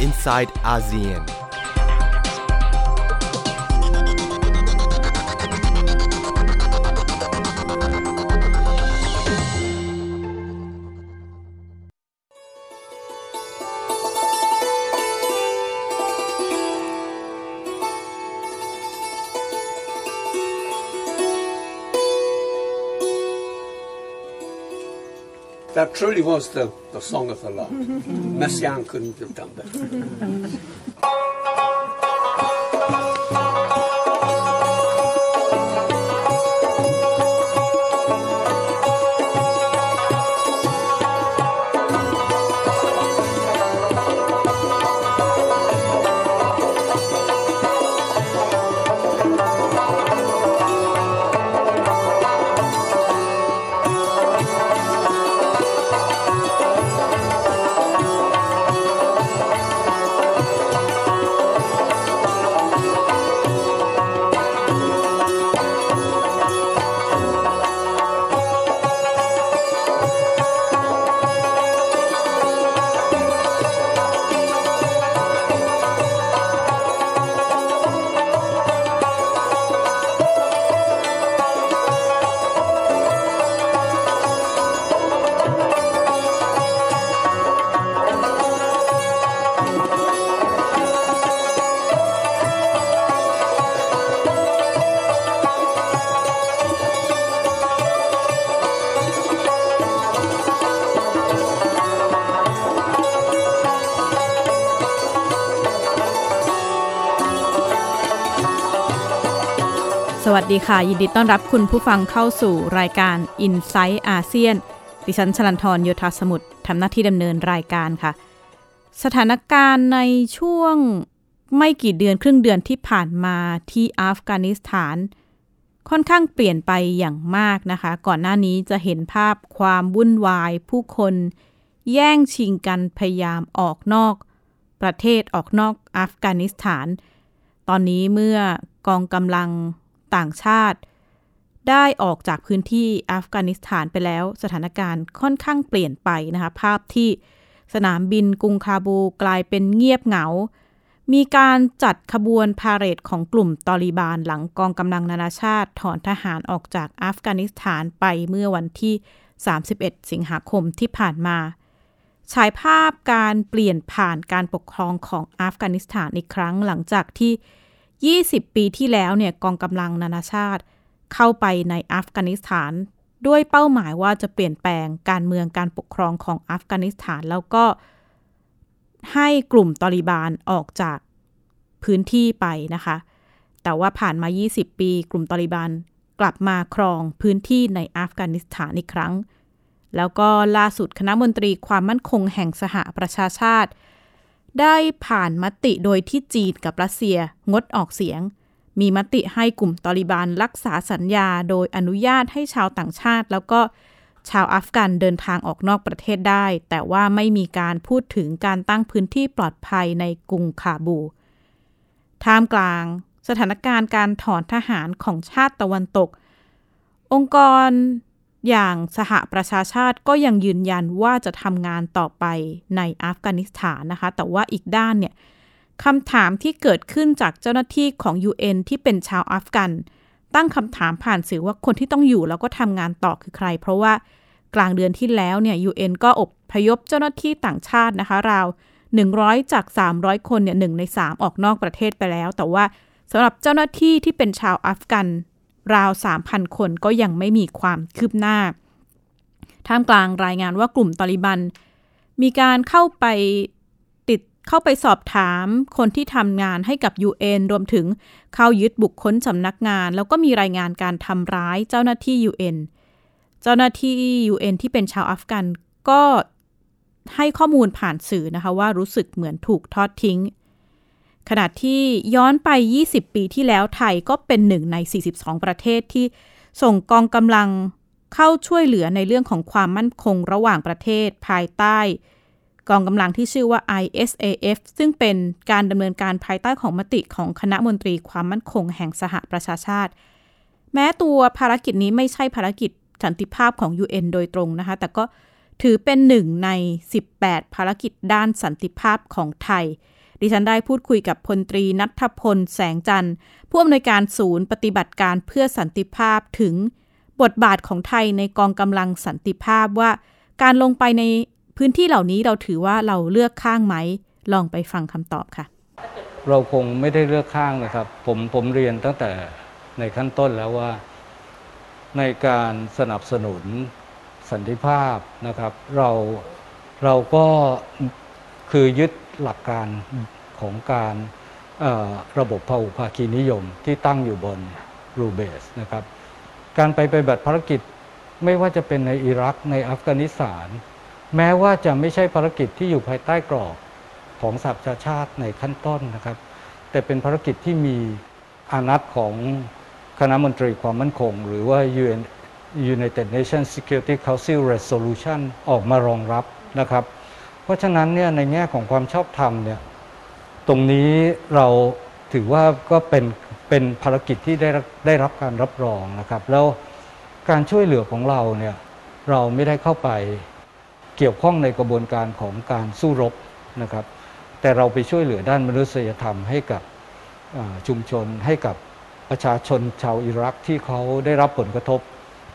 inside ASEAN. That truly was the, the song of the Lord. Messiaen couldn't have done that. วัสดีค่ะ ยินดีต้อนรับคุณผู้ฟังเข้าสู่รายการ i n s i ซต์อาเซียนดิฉันชลันทรโยธาสมุทรทำหน้าที่ดำเนินรายการค่ะ สถานการณ์ในช่วงไม่กี่เดือนครึ่งเดือนที่ผ่านมาที่อัฟกานิสถาน ค่อนข้างเปลี่ยนไปอย่างมากนะคะ ก่อนหน้านี้จะเห็นภาพความวุ่นวาย ผู้คน แย่งชิงกันพยายามออกนอก ประเทศออกนอกอัฟกานิสถาน ตอนนี้เมื่อกองกำลัง ต่างชาติ ได้ออกจากพื้นที่อัฟกานิสถานไปแล้ว สถานการณ์ค่อนข้างเปลี่ยนไปนะคะภาพที่สนามบินกรุงคาบูกลายเป็นเงียบเหงา มีการจัดขบวนพาเหรดของกลุ่มตอริบานหลังกองกำลังนานาชาติ ถอนทหารออกจากอัฟกานิสถานไปเมื่อวันที่ 31 สิงหาคมที่ผ่านมาฉายภาพการเปลี่ยนผ่านการปกครองของอัฟกานิสถานอีกครั้งหลังจากที่ 20 ปีที่แล้วเนี่ยกองกำลังนานาชาติ เข้าไปในอัฟกานิสถาน ด้วยเป้าหมายว่าจะเปลี่ยนแปลงการเมืองการปกครองของอัฟกานิสถาน แล้วก็ให้กลุ่มตอริบานออกจากพื้นที่ไปนะคะ แต่ว่าผ่านมา 20 ปี กลุ่มตอริบานกลับมาครองพื้นที่ในอัฟกานิสถานอีกครั้ง แล้วก็ล่าสุดคณะมนตรีความมั่นคงแห่งสหประชาชาติ ได้ผ่านมติโดยที่จีนกับรัสเซียงดออกเสียง มีมติให้กลุ่มตอริบานรักษาสัญญา โดยอนุญาตให้ชาวต่างชาติ แล้วก็ชาวอัฟกันเดินทางออกนอกประเทศได้ แต่ว่าไม่มีการพูดถึงการตั้งพื้นที่ปลอดภัยในกรุงคาบูท่ามกลาง สถานการณ์การถอนทหารของชาติตะวันตก องค์กร อย่างสหประชาชาติก็ยังยืนยันว่าจะทำงานต่อไปในอัฟกานิสถานนะคะ แต่ว่าอีกด้านเนี่ยคำถามที่เกิดขึ้นจากเจ้าหน้าที่ของ UN ที่เป็นชาวอัฟกัน ตั้งคำถามผ่านสื่อว่าคนที่ต้องอยู่แล้วก็ทำงานต่อคือใคร เพราะว่ากลางเดือนที่แล้วเนี่ย UN ก็อบพยพเจ้าหน้าที่ต่างชาตินะคะ ราว 100 จาก 300 คนเนี่ยหนึ่งใน 3 ออกนอกประเทศไปแล้ว แต่ว่าสำหรับเจ้าหน้าที่ที่เป็นชาวอัฟกัน ราว 3,000 คนก็ยังไม่มีความคืบหน้า ท่ามกลางรายงานว่ากลุ่มตอริบัน มีการเข้าไปติดเข้าไปสอบถามคนที่ทำงานให้กับ UN รวมถึงเข้ายึดบุคคลสำนักงาน แล้วก็มีรายงานการทำร้ายเจ้าหน้าที่ UN เจ้าหน้าที่ UN ที่เป็นชาวอัฟกันก็ให้ข้อมูลผ่านสื่อนะคะว่ารู้สึกเหมือนถูกทอดทิ้ง ขณะที่ย้อนไป 20 ปีที่แล้วไทยก็เป็นหนึ่งใน 42 ประเทศที่ส่งกองกำลังเข้าช่วยเหลือในเรื่องของความมั่นคงระหว่างประเทศภายใต้ กองกำลังที่ชื่อว่า ISAF ซึ่งเป็นการดำเนินการภายใต้ของมติของคณะมนตรีความมั่นคงแห่งสหประชาชาติ แม้ตัวภารกิจนี้ไม่ใช่ภารกิจสันติภาพของ UN โดยตรงนะคะ แต่ก็ถือเป็นหนึ่งใน 18 ภารกิจด้านสันติภาพของไทย ดิฉันได้พูดคุยกับพลตรีนัทพลแสงจันทร์ผู้อำนวยการศูนย์ปฏิบัติการเพื่อสันติภาพถึงบทบาทของไทยในกองกำลังสันติภาพว่า การลงไปในพื้นที่เหล่านี้เราถือว่าเราเลือกข้างไหม ลองไปฟังคำตอบค่ะ เราคงไม่ได้เลือกข้างนะครับ ผมผมเรียนตั้งแต่ในขั้นต้นแล้วว่า ในการสนับสนุนสันติภาพนะครับ เราเราก็คือยึด หลักการของการระบบพหุภาคีนิยมที่ตั้งอยู่บนรูเบสนะครับ การไปปฏิบัติภารกิจไม่ว่าจะเป็นในอิรักในอัฟกานิสถาน แม้ว่าจะไม่ใช่ภารกิจที่อยู่ภายใต้กรอบของสหประชาชาติในขั้นต้นนะครับ แต่เป็นภารกิจที่มีอานัตของคณะมนตรีความมั่นคง หรือว่า UN United Nations Security Council Resolution ออกมารองรับนะครับ ราะฉะนั้นเนี่ยในแง่ของความชอบธรรมเนี่ยตรงนี้เราถือว่าก็เป็นเป็นภารกิจที่ได้ได้รับการรับรองนะครับ แล้วการช่วยเหลือของเราเนี่ยเราไม่ได้เข้าไปเกี่ยวข้องในกระบวนการของการสู้รบนะครับ แต่เราไปช่วยเหลือด้านมนุษยธรรมให้กับชุมชนให้กับประชาชนชาวอิรักที่เขาได้รับผลกระทบ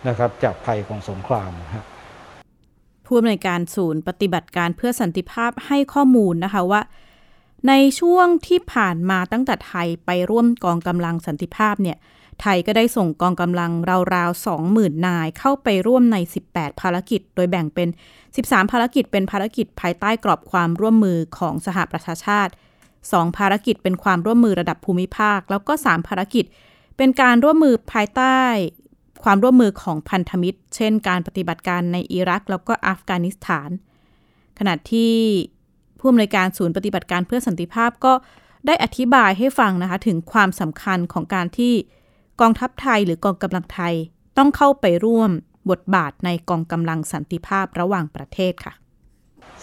นะครับจากภัยของสงครามครับ ผู้อำนวยการศูนย์ปฏิบัติการเพื่อสันติภาพให้ข้อมูลนะคะว่า ในช่วงที่ผ่านมาตั้งแต่ไทยไปร่วมกองกำลังสันติภาพเนี่ยไทยก็ได้ส่งกองกำลังราวๆ 20,000 นายเข้าไปร่วมใน 18 ภารกิจ โดยแบ่งเป็น 13 ภารกิจเป็นภารกิจภายใต้กรอบความร่วมมือของสหประชาชาติ 2 ภารกิจเป็นความร่วมมือระดับภูมิภาค แล้วก็ 3 ภารกิจ เป็นการร่วมมือภายใต้ ความร่วมมือของพันธมิตร เช่น การปฏิบัติการในอิรักแล้วก็อัฟกานิสถาน ขณะที่ผู้อำนวยการศูนย์ปฏิบัติการเพื่อสันติภาพก็ได้อธิบายให้ฟังนะคะถึงความสำคัญของการที่กองทัพไทยหรือกองกำลังไทยต้องเข้าไปร่วมบทบาทในกองกำลังสันติภาพระหว่างประเทศค่ะ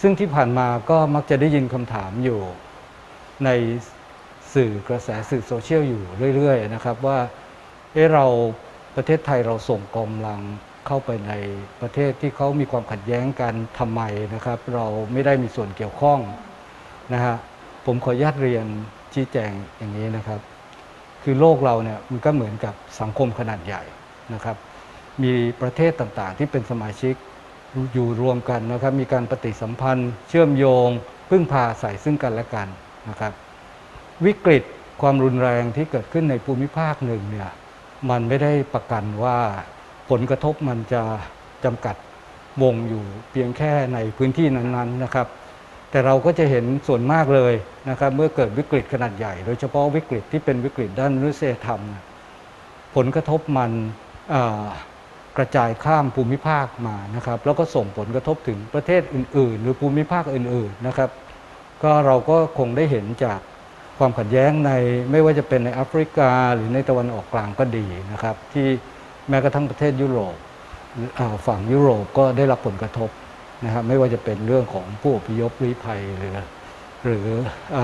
ซึ่งที่ผ่านมาก็มักจะได้ยินคำถามอยู่ในสื่อกระแสสื่อโซเชียลอยู่เรื่อย ๆ นะครับว่าเอเรา ประเทศไทยเราส่งกำลังเข้าไปในประเทศที่เขามีความขัดแย้งกันทำไมนะครับ เราไม่ได้มีส่วนเกี่ยวข้องนะฮะผมขออนุญาตเรียนชี้แจงอย่างนี้นะครับ คือโลกเราเนี่ยมันก็เหมือนกับสังคมขนาดใหญ่นะครับ มีประเทศต่างๆ ที่เป็นสมาชิกอยู่รวมกันนะครับ มีการปฏิสัมพันธ์ เชื่อมโยง พึ่งพาใส่ซึ่งกันและกันนะครับ วิกฤตความรุนแรงที่เกิดขึ้นในภูมิภาคหนึ่งเนี่ย มันไม่ได้ประกันว่าผลกระทบมันจะจำกัดวงอยู่เพียงแค่ในพื้นที่นั้นๆนะครับ แต่เราก็จะเห็นส่วนมากเลยนะครับ เมื่อเกิดวิกฤตขนาดใหญ่ โดยเฉพาะวิกฤตที่เป็นวิกฤตด้านมนุษยธรรม ผลกระทบมันกระจายข้ามภูมิภาคมานะครับ แล้วก็ส่งผลกระทบถึงประเทศอื่น ๆ หรือภูมิภาคอื่น ๆนะครับ ก็เราก็คงได้เห็นจาก ความขัดแย้งในไม่ว่าจะเป็นในแอฟริกา หรือในตะวันออกกลางก็ดีนะครับ ที่แม้กระทั่งประเทศยุโรปฝั่งยุโรปก็ได้รับผลกระทบนะครับไม่ว่าจะเป็นเรื่องของผู้อพยพลี้ภัยหรือหรืออ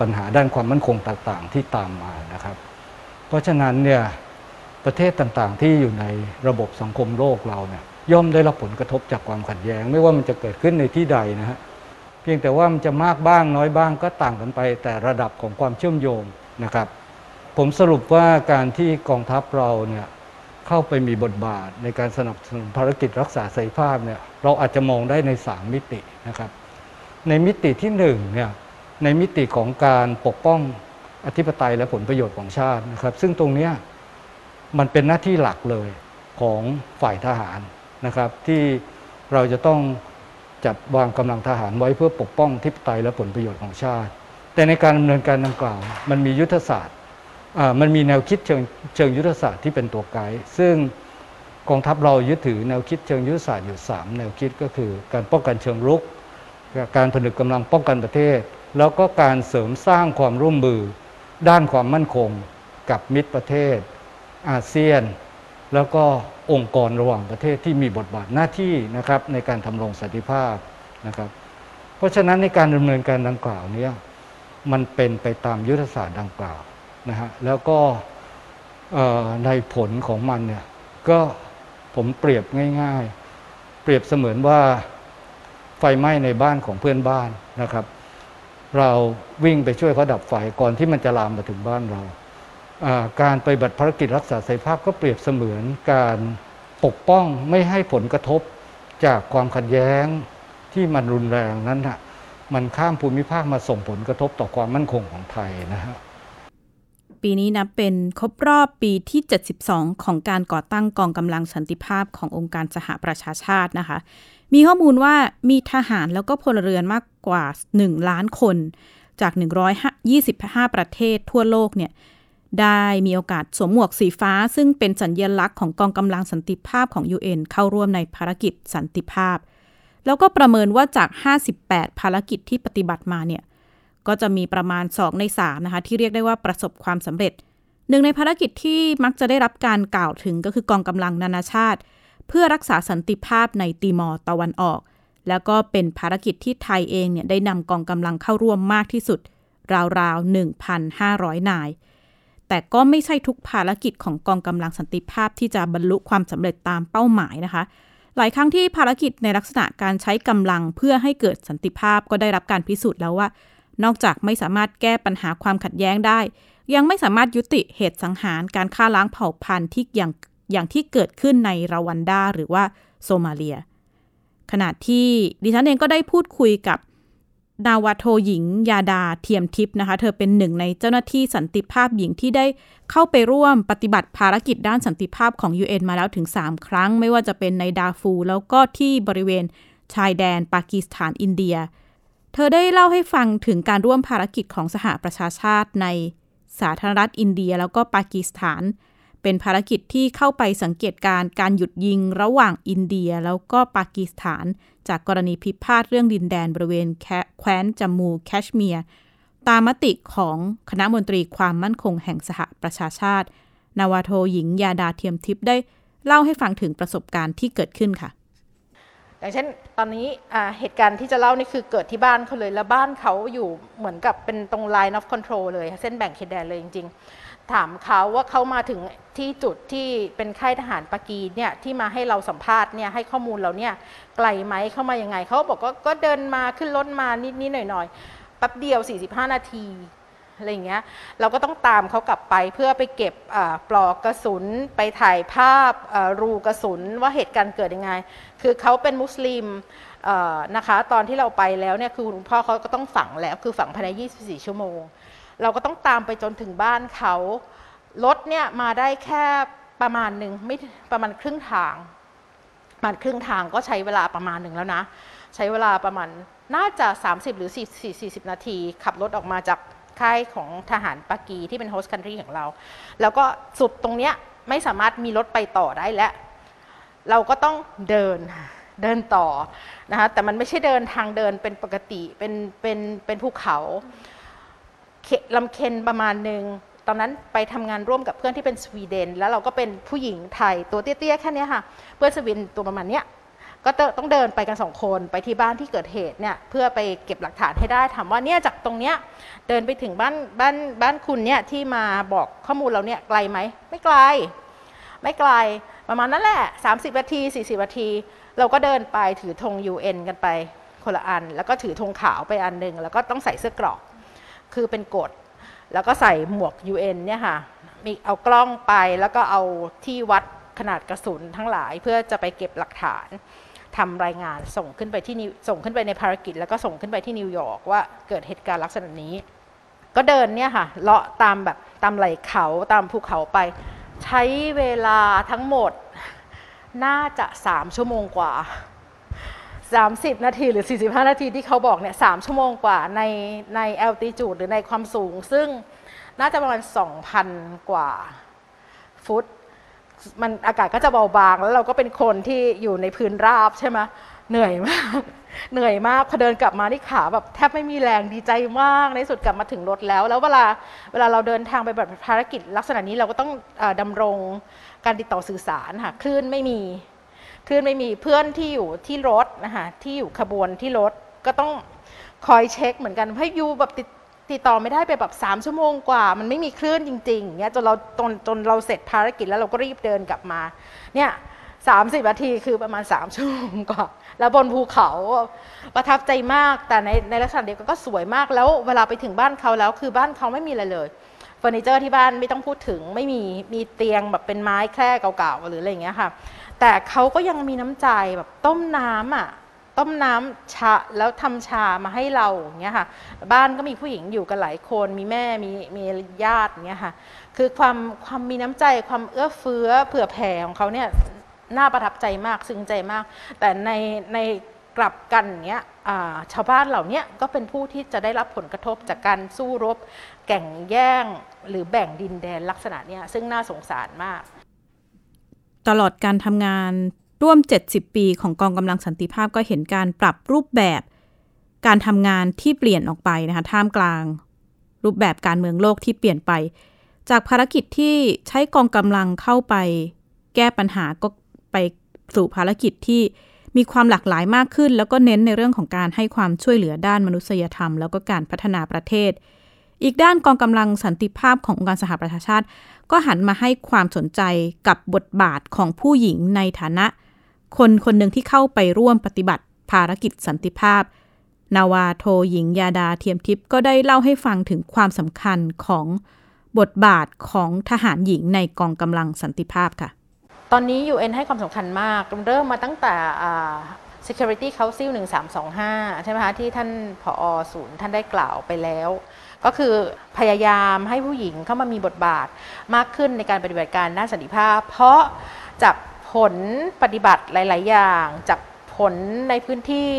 ปัญหาด้านความมั่นคงต่างๆ ที่ตามมานะครับ เพราะฉะนั้นเนี่ยประเทศต่างๆ ที่อยู่ในระบบสังคมโลกเราเนี่ยย่อมได้รับผลกระทบจากความขัดแย้ง ไม่ว่ามันจะเกิดขึ้นในที่ใดนะฮะเพียงแต่ว่ามันจะมากบ้างน้อยบ้างก็ต่างกันไป แต่ระดับของความเชื่อมโยงนะครับ ผมสรุปว่าการที่กองทัพเราเนี่ยเข้าไปมีบทบาทในการสนับสนุนภารกิจรักษาสันติภาพเนี่ยเราอาจจะมองได้ใน 3 มิตินะครับ ในมิติที่1เนี่ยในมิติของการปกป้องอธิปไตยและผลประโยชน์ของชาตินะครับ ซึ่งตรงนี้มันเป็นหน้าที่หลักเลยของฝ่ายทหารนะครับ ที่เราจะต้อง จัดวางกำลังทหารไว้เพื่อปกป้องทิพไตยและผลประโยชน์ของชาติ แต่ในการดำเนินการดังกล่าว มันมียุทธศาสตร์มันมีแนวคิดเชิงเชิงยุทธศาสตร์ที่เป็นตัวไกด์ซึ่งกองทัพเรายึดถือแนวคิดเชิงยุทธศาสตร์อยู่ 3 แนวคิดก็คือ การป้องกันเชิงรุก การผนึกกำลังป้องกันประเทศ แล้วก็การเสริมสร้างความร่วมมือ ด้านความมั่นคง กับมิตรประเทศ อาเซียน แล้วก็องค์กรระหว่างประเทศที่มีบทบาทหน้าที่นะครับในการทำรงสันติภาพนะครับ เพราะฉะนั้นในการดำเนินการดังกล่าวนี้มันเป็นไปตามยุทธศาสตร์ดังกล่าวนะฮะแล้วก็ในผลของมันเนี่ยก็ผมเปรียบง่าย ๆ เปรียบเสมือนว่าไฟไหม้ในบ้านของเพื่อนบ้านนะครับ เราวิ่งไปช่วยเขาดับไฟก่อนที่มันจะลามมาถึงบ้านเรา การไปบัตรภารกิจรักษาเสรีภาพก็เปรียบเสมือนการปกป้องไม่ให้ผลกระทบจากความขัดแย้งที่มันรุนแรงนั้นฮะมันข้ามภูมิภาคมาส่งผลกระทบต่อความมั่นคงของไทยนะฮะปีนี้นับเป็นครบรอบปีที่ 72 ของการก่อตั้งกองกำลังสันติภาพขององค์การสหประชาชาตินะคะ มีข้อมูลว่ามีทหารแล้วก็พลเรือนมากกว่า 1 ล้านคน จาก 125 ประเทศทั่วโลกเนี่ย ได้มีโอกาสสวมหมวกสีฟ้า ซึ่งเป็นสัญญลักษณ์ของกองกำลังสันติภาพของ UN เข้าร่วมในภารกิจสันติภาพ แล้วก็ประเมินว่าจาก 58 ภารกิจที่ปฏิบัติมาเนี่ย ก็จะมีประมาณ 2 ใน 3 นะคะ ที่เรียกได้ว่าประสบความสำเร็จ หนึ่งในภารกิจที่มักจะได้รับการกล่าวถึงก็คือกองกำลังนานาชาติ เพื่อรักษาสันติภาพในติมอร์ตะวันออก แล้วก็เป็นภารกิจที่ไทยเองเนี่ยได้นำกองกำลังเข้าร่วมมากที่สุด ราวๆ 1,500 นาย แต่ก็ไม่ใช่ทุกภารกิจของกองกำลังสันติภาพที่จะบรรลุความสำเร็จตามเป้าหมายนะคะ หลายครั้งที่ภารกิจในลักษณะการใช้กำลังเพื่อให้เกิดสันติภาพก็ได้รับการพิสูจน์แล้วว่า นอกจากไม่สามารถแก้ปัญหาความขัดแย้งได้ ยังไม่สามารถยุติเหตุสังหารการฆ่าล้างเผ่าพันธุ์ที่อย่างอย่างที่เกิดขึ้นในรวันดาหรือว่าโซมาเลีย ขณะที่ดิฉันเองก็ได้พูดคุยกับ นาวาโทหญิง ยาดาเทียมทิพย์นะคะ เธอเป็นหนึ่งในเจ้าหน้าที่สันติภาพหญิงที่ได้เข้าไปร่วมปฏิบัติภารกิจด้านสันติภาพของ UN มาแล้วถึง 3 ครั้ง ไม่ว่าจะเป็นในดาฟู แล้วก็ที่บริเวณชายแดนปากีสถานอินเดีย เธอได้เล่าให้ฟังถึงการร่วมภารกิจของสหประชาชาติในสาธารณรัฐอินเดีย แล้วก็ปากีสถาน เป็นภารกิจที่เข้าไปสังเกตการณ์การหยุดยิงระหว่างอินเดีย แล้วก็ปากีสถาน จากกรณีพิพาทเรื่องดินแดนบริเวณแคว้นจัมมูแคชเมียร์ตามมติของคณะมนตรีความมั่นคงแห่งสหประชาชาติ นาวาโทหญิงยาดาเทียมทิพย์ได้เล่าให้ฟังถึงประสบการณ์ที่เกิดขึ้นค่ะ อย่างเช่นตอนนี้เหตุการณ์ที่จะเล่านี่คือเกิดที่บ้านเขาเลย แล้วบ้านเขาอยู่เหมือนกับเป็นตรง line of control เลย เส้นแบ่งเขตแดนเลยจริง ถามเขาว่าเขามาถึงที่จุดที่เป็นค่ายทหารปากีเนี่ยที่มาให้เราสัมภาษณ์เนี่ยให้ข้อมูลเราเนี่ยไกลไหมเข้ามายังไงเขาบอกว่าก็เดินมาขึ้นรถมานิดๆหน่อยๆแป๊บเดียว 45 นาทีอะไรอย่างเงี้ยเราก็ต้องตามเขากลับไปเพื่อไปเก็บปลอกกระสุนไปถ่ายภาพรูกระสุนว่าเหตุการณ์เกิดยังไง คือเขาเป็นมุสลิมนะคะ ตอนที่เราไปแล้วเนี่ยคือคุณพ่อเขาก็ต้องฝังแล้วคือฝังภายใน 24 ชั่วโมง เราก็ต้องตามไปจนถึงบ้านเขา รถเนี่ยมาได้แค่ประมาณหนึ่งไม่ประมาณครึ่งทางประมาณครึ่งทางก็ใช้เวลาประมาณหนึ่งแล้วนะ ใช้เวลาประมาณน่าจะ 30 หรือ40 40 นาที ขับรถออกมาจากค่ายของทหารปากีที่เป็นโฮสต์คันทรีของเรา แล้วก็สุดตรงเนี้ยไม่สามารถมีรถไปต่อได้แล้ว เราก็ต้องเดินเดินต่อนะคะแต่มันไม่ใช่เดินทางเดินเป็นปกติเป็นเป็นเป็นภูเขา ลำเค็นประมาณหนึ่งตอนนั้นไปทำงานร่วมกับเพื่อนที่เป็นสวีเดน แล้วเราก็เป็นผู้หญิงไทยตัวเตี้ยๆแค่นี้ค่ะ เพื่อนสวีเดนตัวประมาณเนี้ยก็ต้องเดินไปกันสองคนไปที่บ้านที่เกิดเหตุเนี่ยเพื่อไปเก็บหลักฐานให้ได้ถามว่าเนี่ยจากตรงเนี้ยเดินไปถึงบ้านบ้านบ้านคุณเนี่ยที่มาบอกข้อมูลเราเนี่ยไกลไหมไม่ไกล ไม่ไกลประมาณนั้นแหละ 30นาที40นาที เราก็เดินไปถือธง UN กันไปคนละอัน แล้วก็ถือธงขาวไปอันหนึ่งแล้วก็ต้องใส่เสื้อกรอก คือเป็นกฎแล้วก็ใส่หมวก UN เนี่ยค่ะ มีเอากล้องไปแล้วก็เอาที่วัดขนาดกระสุนทั้งหลายเพื่อจะไปเก็บหลักฐานทำรายงานส่งขึ้นไปที่ส่งขึ้นไปในภารกิจ แล้วก็ส่งขึ้นไปที่นิวยอร์กว่าเกิดเหตุการณ์ลักษณะนี้ ก็เดินเนี่ยค่ะเลาะตามแบบตามไหล่เขาตามภูเขาไป ใช้เวลาทั้งหมด น่าจะ3ชั่วโมงกว่า 30 นาทีหรือ 45 นาทีที่เขาบอกเนี่ย3ชั่วโมงกว่าในใน altitude หรือในความสูง ซึ่งน่าจะประมาณ 2,000 กว่าฟุต มันอากาศก็จะเบาบาง แล้วเราก็เป็นคนที่อยู่ในพื้นราบใช่ไหมเหนื่อยมาก เหนื่อยมาก พอเดินกลับมาที่ขาแบบแทบไม่มีแรงดีใจมาก ในสุดกลับมาถึงรถแล้ว แล้วเวลาเวลาเราเดินทางไปแบบภารกิจลักษณะนี้เราก็ต้องออดำรงการติดต่อสื่อสารค่ะคลื่นไม่มี คลื่อนไม่มีเพื่อนที่อยู่ที่รถนะคะที่อยู่ขบวนที่รถก็ต้องคอยเช็คเหมือนกันให้ยูแบบติดติดต่อไม่ได้ไปแบบสามชั่วโมงกว่า มันไม่มีคลื่นจริงๆเงี้ยจนเราจนจนเราเสร็จภารกิจแล้วเราก็รีบเดินกลับมาเนี่ย30นาทีคือประมาณ 3 ชั่วโมงกว่า แล้วบนภูเขาประทับใจมากแต่ในในลักษณะเดียวกันก็สวยมากแล้วเวลาไปถึงบ้านเขาแล้ว คือบ้านเขาไม่มีอะไรเลยเฟอร์นิเจอร์ที่บ้านไม่ต้องพูดถึงไม่มีมีเตียงแบบเป็นไม้แคร่เก่าๆหรืออะไรอย่างเงี้ยค่ะ แต่เขาก็ยังมีน้ำใจแบบต้มน้ำอะต้มน้ำชาแล้วทำชามาให้เราอย่างเงี้ยค่ะ บ้านก็มีผู้หญิงอยู่กันหลายคนมีแม่มีมีญาติอย่างเงี้ยค่ะ คือความความมีน้ำใจความเอื้อเฟื้อเผื่อแผ่ของเขาเนี่ยน่าประทับใจมากซึ้งใจมาก แต่ในในกลับกันเนี้ยชาวบ้านเหล่านี้ก็เป็นผู้ที่จะได้รับผลกระทบจากการสู้รบ แก่งแย่งหรือแบ่งดินแดนลักษณะเนี้ยซึ่งน่าสงสารมาก ตลอดการทำงานร่วม 70 ปีของกองกำลังสันติภาพก็เห็นการปรับรูปแบบการทำงานที่เปลี่ยนออกไปนะคะท่ามกลางรูปแบบการเมืองโลกที่เปลี่ยนไป จากภารกิจที่ใช้กองกำลังเข้าไปแก้ปัญหาก็ไปสู่ภารกิจที่มีความหลากหลายมากขึ้น แล้วก็เน้นในเรื่องของการให้ความช่วยเหลือด้านมนุษยธรรม แล้วก็การพัฒนาประเทศ อีกด้านกองกำลังสันติภาพขององค์การสหประชาชาติ ก็หันมาให้ความสนใจกับบทบาทของผู้หญิงในฐานะ คนคนหนึ่งที่เข้าไปร่วมปฏิบัติภารกิจสันติภาพ นาวาโทหญิงยาดาเทียมทิพย์ก็ได้เล่าให้ฟังถึงความสำคัญของบทบาทของทหารหญิงในกองกำลังสันติภาพค่ะ ตอนนี้ UN ให้ความสำคัญมาก เริ่มมาตั้งแต่ Security Council 1325 ใช่ไหมคะ ที่ท่านผอศูนย์ท่านได้กล่าวไปแล้ว ก็คือพยายามให้ผู้หญิงเข้ามามีบทบาทมากขึ้นในการปฏิบัติการด้านสันติภาพ เพราะจากผลปฏิบัติหลาย ๆ อย่าง จากผลในพื้นที่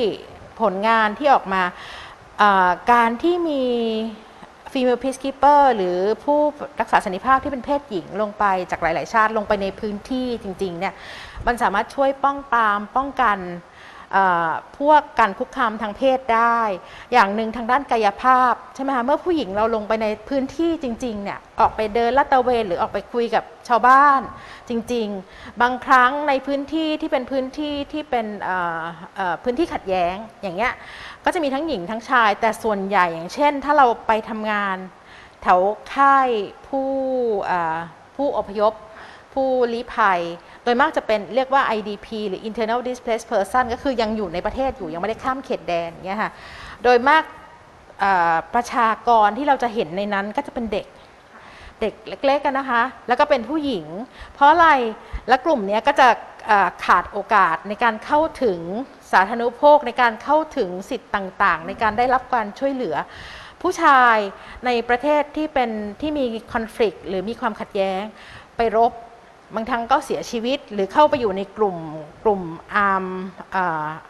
ผลงานที่ออกมาการที่มี female peacekeeper หรือผู้รักษาสันติภาพที่เป็นเพศหญิงลงไปจากหลาย ๆ ชาติลงไปในพื้นที่จริง ๆ เนี่ยมันสามารถช่วยป้องปรามป้องกัน พวกการคุกคามทางเพศได้ อย่างหนึ่งทางด้านกายภาพใช่ไหมคะเมื่อผู้หญิงเราลงไปในพื้นที่จริงๆเนี่ยออกไปเดินลาดตระเวนหรือออกไปคุยกับชาวบ้านจริง ๆ บางครั้งในพื้นที่ที่เป็นพื้นที่ที่เป็นพื้นที่ขัดแย้งอย่างเงี้ยก็จะมีทั้งหญิงทั้งชาย แต่ส่วนใหญ่อย่างเช่น ถ้าเราไปทำงานแถวค่ายผู้ผู้อพยพ ผู้ลี้ภัย ดยมากจะเป็นเรียกว่า IDP หรือ Internal Displaced Person ก็คือยังอยู่ในประเทศอยู่ยังไม่ได้ข้ามเขตแดนเงี้ยค่ะโดยมากประชากรที่เราจะเห็นในนั้นก็จะเป็นเด็กเด็กเล็กๆกันนะคะ แล้วก็เป็นผู้หญิง เพราะอะไร และกลุ่มนี้ก็จะขาดโอกาสในการเข้าถึงสาธารณูปโภคในการเข้าถึงสิทธิ์ต่างๆ ในการได้รับการช่วยเหลือ ผู้ชายในประเทศที่เป็นที่มี conflict หรือมีความขัดแย้งไปรบ บางครั้งก็เสียชีวิตหรือเข้าไปอยู่ในกลุ่มกลุ่ม arm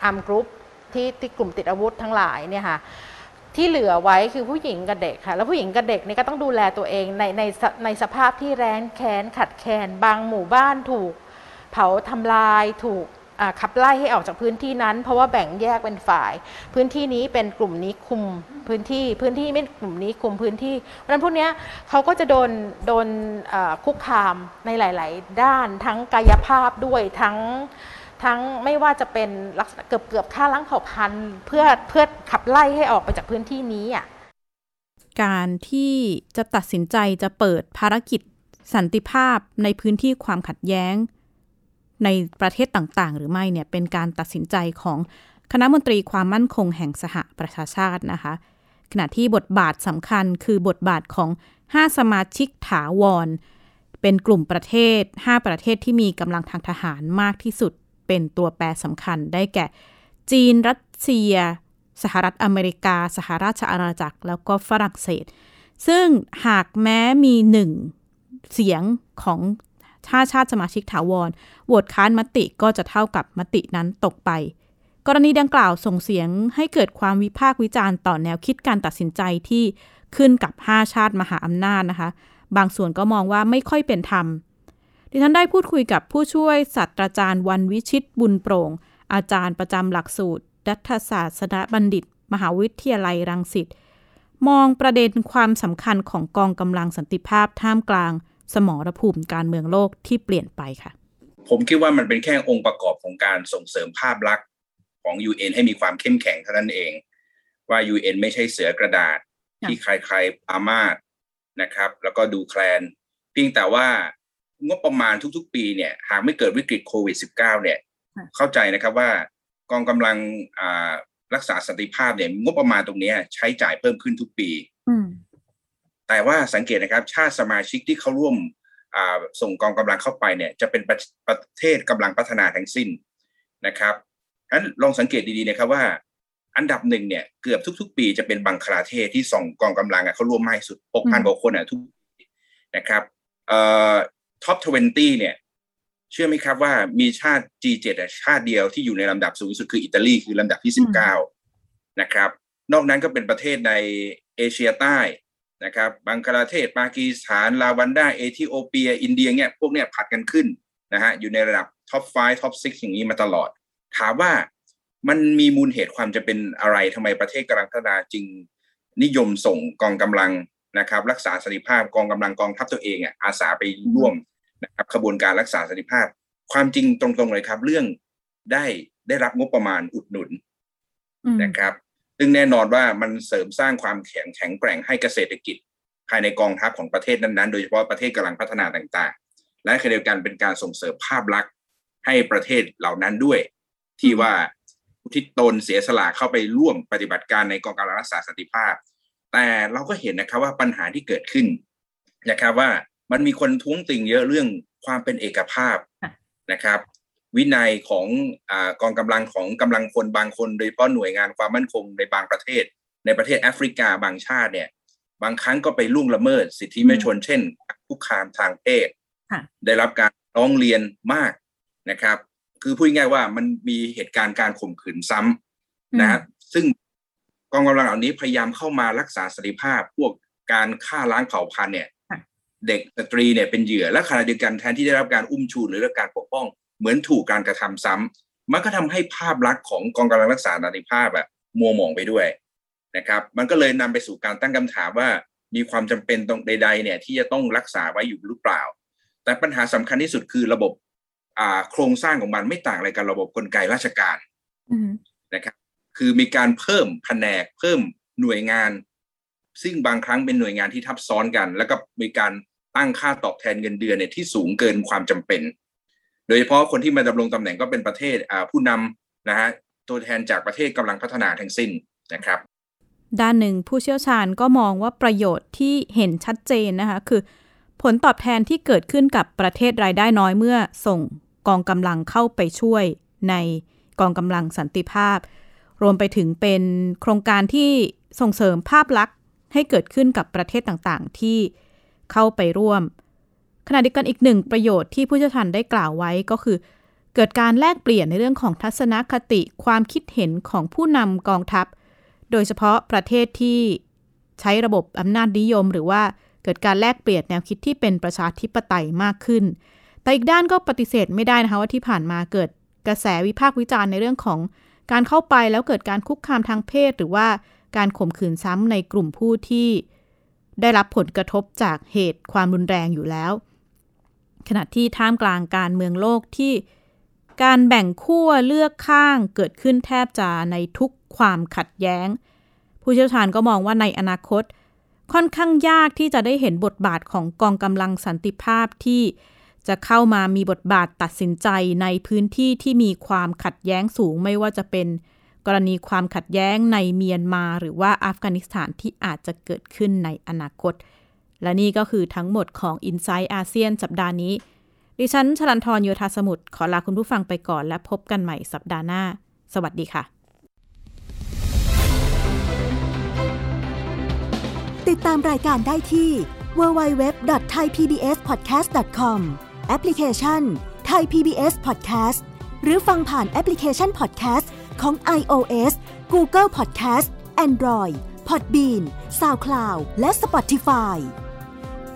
armed group ที่ที่กลุ่มติดอาวุธทั้งหลายเนี่ยค่ะที่เหลือไว้คือผู้หญิงกับเด็กค่ะ แล้วผู้หญิงกับเด็กนี่ก็ต้องดูแลตัวเองในในในสภาพที่แร้นแค้นขาดแคลนบางหมู่บ้านถูก เผาทำลายถูก ขับไล่ให้ออกจากพื้นที่นั้น เพราะว่าแบ่งแยกเป็นฝ่าย พื้นที่นี้เป็นกลุ่มนี้คุมพื้นที่พื้นที่ไม่กลุ่มนี้คุมพื้นที่ เพราะฉะนั้นพวกนี้เขาก็จะโดนโดนคุกคามในหลาย ๆ ด้านทั้งกายภาพด้วยทั้งทั้งไม่ว่าจะเป็นลักษณะเกือบเกือบฆ่าล้างเผ่าพันธุ์เพื่อเพื่อขับไล่ให้ออกไปจากพื้นที่นี้อะการที่จะตัดสินใจจะเปิดภารกิจสันติภาพในพื้นที่ความขัดแย้ง ในประเทศต่างๆ หรือไม่เนี่ยเป็นการตัดสินใจของคณะมนตรีความมั่นคงแห่งสหประชาชาตินะคะ ขณะที่บทบาทสำคัญคือบทบาทของ 5 สมาชิกถาวร เป็นกลุ่มประเทศ 5 ประเทศที่มีกำลังทางทหารมากที่สุด เป็นตัวแปรสำคัญได้แก่ จีนรัสเซีย สหรัฐอเมริกา สหราชอาณาจักร แล้วก็ฝรั่งเศส ซึ่งหากแม้มีหนึ่งเสียงของ ถ้าชาติสมาชิกถาวรโหวตค้านมติก็จะเท่ากับมตินั้นตกไป กรณีดังกล่าวส่งเสียงให้เกิดความวิพากษ์วิจารณ์ต่อแนวคิดการตัดสินใจที่ขึ้นกับ 5 ชาติมหาอำนาจนะคะ บางส่วนก็มองว่าไม่ค่อยเป็นธรรม ดิฉันได้พูดคุยกับผู้ช่วยศาสตราจารย์วันวิชิตบุญโปร่ง อาจารย์ประจำหลักสูตรรัฐศาสตร์ศาบัณฑิต มหาวิทยาลัยรังสิตมองประเด็นความสำคัญของกองกำลังสันติภาพท่ามกลาง สมรภูมิการเมืองโลกที่เปลี่ยนไปค่ะ ผมคิดว่ามันเป็นแค่องค์ประกอบของการส่งเสริมภาพลักษณ์ของ UN ให้มีความเข้มแข็งเท่านั้นเอง ว่า UN ไม่ใช่เสือกระดาษที่ใครๆปามาดนะครับ แล้วก็ดูแคลนเพียงแต่ว่างบประมาณทุกๆ ปีเนี่ยหากไม่เกิดวิกฤตโควิด -19 เนี่ยค่ะเข้าใจนะครับว่ากองกำลังอ่ารักษาสันติภาพเนี่ยงบประมาณตรงเนี้ยใช้จ่ายเพิ่มขึ้นทุกปีอืม แต่ว่าสังเกตนะครับชาติสมาชิกที่เข้าร่วมอ่าส่งกองกำลังเข้าไปเนี่ยจะเป็นประประเทศกำลังพัฒนาทั้งสิ้นนะครับงั้นลองสังเกตดีๆนะครับว่า อันดับหนึ่งเนี่ยเกือบทุก ๆ ปีจะเป็นบังคลาเทศที่ส่งกองกำลังอะเข้าร่วมมากที่สุด6,000กว่าคนอะทุกปีนะครับเอ่อท็อป20เนี่ยเชื่อไหมครับว่ามีชาติ G7 อะชาติเดียวที่อยู่ในลำดับสูงที่สุดคืออิตาลีคือลำดับที่ 19 นะครับ นอกนั้นก็เป็นประเทศในเอเชียใต้ นะครับบังคลาเทศปากีสถาน รวันดาเอธิโอเปีย อินเดียเนี่ยพวกเนี่ยผลัดกันขึ้นนะฮะอยู่ในระดับ top 5 top 6อย่างนี้มาตลอด ถามว่ามันมีมูลเหตุความจำเป็นอะไรทำไมประเทศกำลังพัฒนาจึงนิยมส่งกองกำลังนะครับรักษาสันติภาพกองกำลังกองทัพตัวเองอะอาสาไปร่วมนะครับขบวนการรักษาสันติภาพ ความจริงตรงๆเลยครับ เรื่องได้ได้รับงบประมาณอุดหนุนอืมนะครับ ซึ่งแน่นอนว่ามันเสริมสร้างความแข็งแข็งแกร่งให้เกษตรกิจ ภายในกองทัพของประเทศนั้นๆ โดยเฉพาะประเทศกำลังพัฒนาต่างๆ และขณะเดียวกันเป็นการส่งเสริมภาพลักษณ์ให้ประเทศเหล่านั้นด้วย ที่ว่าทิศตนเสียสละเข้าไปร่วมปฏิบัติการในกองกำลังรักษาสันติภาพ แต่เราก็เห็นนะครับว่าปัญหาที่เกิดขึ้นนะครับว่ามันมีคนท้วงติงเยอะเรื่องความเป็นเอกภาพนะครับ วินัยของอากองกำลังของกำลังพลบางคน โดยเฉพาะหน่วยงานความมั่นคงในบางประเทศ ในประเทศแอฟริกาบางชาติเนี่ย บางครั้งก็ไปล่วงละเมิด สิทธิมนุษยชน เช่นคุกคามทางเพศค่ะได้รับการร้องเรียนมากนะครับ คือพูดง่ายๆว่ามันมีเหตุการณ์การข่มขืนซ้ำนะครับซึ่งกองกำลังเหล่านี้พยายามเข้ามารักษาสันติภาพ พวกการฆ่าล้างเผ่าพันธุ์เนี่ยค่ะเด็กสตรีเนี่ยเป็นเหยื่อและขณะเดียวกันแทนที่ได้รับการอุ้มชูหรือได้รับการปกป้อง เหมือนถูกการกระทำซ้ำมันก็ทำให้ภาพลักษณ์ของกองกำลังรักษาสันติภาพอะมัวหมองไปด้วยนะครับ มันก็เลยนำไปสู่การตั้งคำถามว่ามีความจำเป็นตรงใด ๆ เนี่ยที่จะต้องรักษาไว้อยู่หรือเปล่า แต่ปัญหาสำคัญที่สุดคือระบบอ่าโครงสร้างของมันไม่ต่างอะไรกับระบบกลไกราชการอืมนะครับ คือมีการเพิ่มแผนกเพิ่มหน่วยงาน ซึ่งบางครั้งเป็นหน่วยงานที่ทับซ้อนกัน แล้วก็มีการตั้งค่าตอบแทนเงินเดือนเนี่ยที่สูงเกินความจำเป็น โดยเฉพาะคนที่มาดำรงตำแหน่งก็เป็นประเทศผู้นำนะฮะตัวแทนจากประเทศกำลังพัฒนาทั้งสิ้นนะครับ ด้านหนึ่งผู้เชี่ยวชาญก็มองว่าประโยชน์ที่เห็นชัดเจนนะคะ คือ ผลตอบแทนที่เกิดขึ้นกับประเทศรายได้น้อยเมื่อส่งกองกำลังเข้าไปช่วยในกองกำลังสันติภาพ รวมไปถึงเป็นโครงการที่ส่งเสริมภาพลักษณ์ให้เกิดขึ้นกับประเทศต่างๆ ที่เข้าไปร่วม ขณะเดียวกันอีกหนึ่งประโยชน์ที่ผู้เชี่ยวชาญได้กล่าวไว้ก็คือ เกิดการแลกเปลี่ยนในเรื่องของทัศนคติความคิดเห็นของผู้นำกองทัพ โดยเฉพาะประเทศที่ใช้ระบบอำนาจนิยม หรือว่าเกิดการแลกเปลี่ยนแนวคิดที่เป็นประชาธิปไตยมากขึ้น แต่อีกด้านก็ปฏิเสธไม่ได้นะคะว่าที่ผ่านมาเกิดกระแสวิพากษ์วิจารณ์ในเรื่องของการเข้าไปแล้วเกิดการคุกคามทางเพศ หรือว่าการข่มขืนซ้ำในกลุ่มผู้ที่ ได้รับผลกระทบจากเหตุความรุนแรงอยู่แล้ว ขณะที่ท่ามกลางการเมืองโลกที่การแบ่งขั้วเลือกข้างเกิดขึ้นแทบจะในทุกความขัดแย้ง ผู้เชี่ยวชาญก็มองว่าในอนาคต ค่อนข้างยากที่จะได้เห็นบทบาทของกองกำลังสันติภาพที่จะเข้ามามีบทบาทตัดสินใจในพื้นที่ที่มีความขัดแย้งสูงไม่ว่าจะเป็น กรณีความขัดแย้งในเมียนมา หรือว่าอัฟกานิสถานที่อาจจะเกิดขึ้นในอนาคต และนี่ก็คือทั้งหมดของ i n s i ซต์อาเซียนสัปดาห์นี้ ดิฉันชลันทรโยธาสมุทรขอลาคุณผู้ฟังไปก่อนและพบกันใหม่สัปดาห์หน้า สวัสดีค่ะ ติดตามรายการได้ที่ www.thaipbspodcast.com แอปพลิเคชัน Thai PBS Podcast หรือฟังผ่านแอปพลิเคชัน Podcast ของ iOS Google Podcast Android Podbean SoundCloud และ Spotify